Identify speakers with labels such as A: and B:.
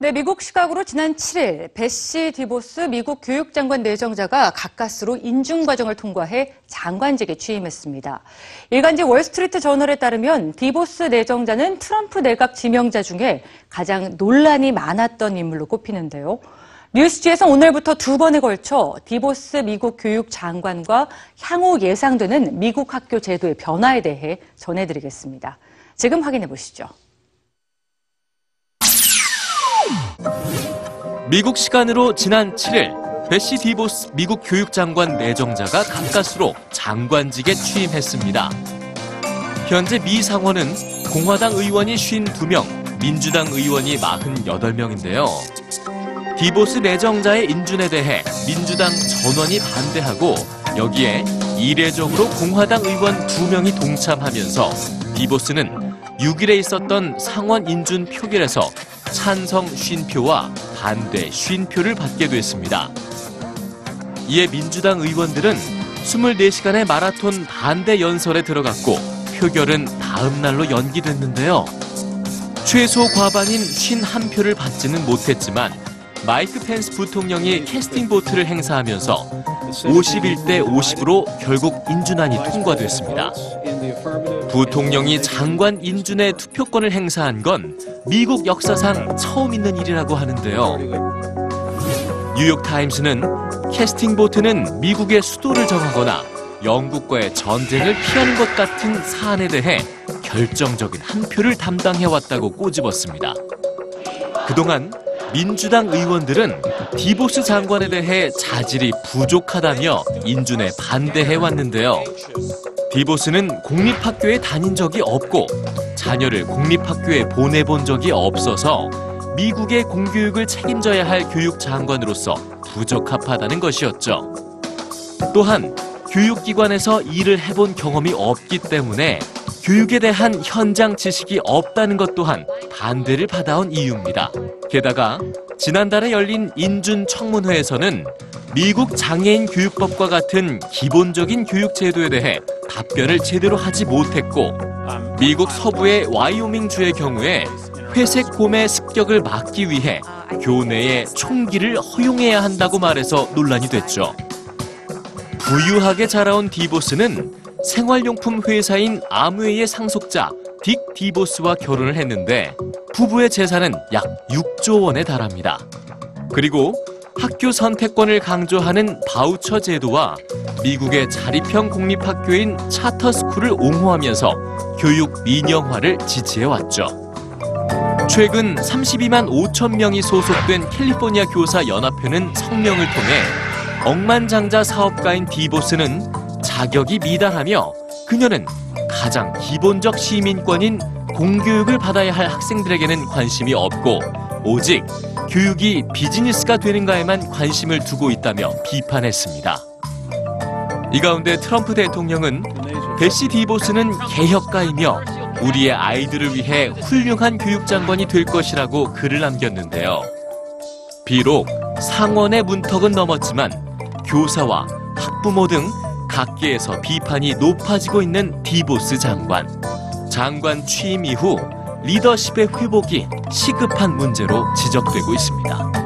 A: 네, 미국 시각으로 지난 7일 베시 디보스 미국 교육장관 내정자가 가까스로 인준 과정을 통과해 장관직에 취임했습니다. 일간지 월스트리트 저널에 따르면 디보스 내정자는 트럼프 내각 지명자 중에 가장 논란이 많았던 인물로 꼽히는데요. 뉴스G에서 오늘부터 두 번에 걸쳐 디보스 미국 교육 장관과 향후 예상되는 미국 학교 제도의 변화에 대해 전해드리겠습니다. 지금 확인해 보시죠.
B: 미국 시간으로 지난 7일 베시 디보스 미국 교육장관 내정자가 가까스로 장관직에 취임했습니다. 현재 미 상원은 공화당 의원이 52명, 민주당 의원이 48명인데요. 디보스 내정자의 인준에 대해 민주당 전원이 반대하고 여기에 이례적으로 공화당 의원 2명이 동참하면서 디보스는 6일에 있었던 상원 인준 표결에서 찬성 50표와 반대 50표를 받게 됐습니다. 이에 민주당 의원들은 24시간의 마라톤 반대 연설에 들어갔고 표결은 다음 날로 연기됐는데요. 최소 과반인 51표를 받지는 못했지만 마이크 펜스 부통령이 캐스팅 보트를 행사하면서 51대 50으로 결국 인준안이 통과됐습니다. 부통령이 장관 인준의 투표권을 행사한 건 미국 역사상 처음 있는 일이라고 하는데요. 뉴욕타임스는 캐스팅 보트는 미국의 수도를 정하거나 영국과의 전쟁을 피하는 것 같은 사안에 대해 결정적인 한 표를 담당해왔다고 꼬집었습니다. 그동안 민주당 의원들은 디보스 장관에 대해 자질이 부족하다며 인준에 반대해왔는데요. 디보스는 공립학교에 다닌 적이 없고 자녀를 공립학교에 보내본 적이 없어서 미국의 공교육을 책임져야 할 교육 장관으로서 부적합하다는 것이었죠. 또한 교육기관에서 일을 해본 경험이 없기 때문에 교육에 대한 현장 지식이 없다는 것 또한 반대를 받아온 이유입니다. 게다가 지난달에 열린 인준 청문회에서는 미국 장애인 교육법과 같은 기본적인 교육 제도에 대해 답변을 제대로 하지 못했고 미국 서부의 와이오밍 주의 경우에 회색 곰의 습격을 막기 위해 교내에 총기를 허용해야 한다고 말해서 논란이 됐죠. 부유하게 자라온 디보스는 생활용품 회사인 아무웨이의 상속자 딕 디보스와 결혼을 했는데 부부의 재산은 약 6조 원에 달합니다. 그리고 학교 선택권을 강조하는 바우처 제도와 미국의 자립형 공립학교인 차터스쿨을 옹호하면서 교육 민영화를 지지해왔죠. 최근 32만 5천 명이 소속된 캘리포니아 교사 연합회는 성명을 통해 억만장자 사업가인 디보스는 자격이 미달하며 그녀는 가장 기본적 시민권인 공교육을 받아야 할 학생들에게는 관심이 없고 오직 교육이 비즈니스가 되는가에만 관심을 두고 있다며 비판했습니다. 이 가운데 트럼프 대통령은 베시 디보스는 개혁가이며 우리의 아이들을 위해 훌륭한 교육장관이 될 것이라고 글을 남겼는데요. 비록 상원의 문턱은 넘었지만 교사와 학부모 등 각계에서 비판이 높아지고 있는 디보스 장관. 장관 취임 이후 리더십의 회복이 시급한 문제로 지적되고 있습니다.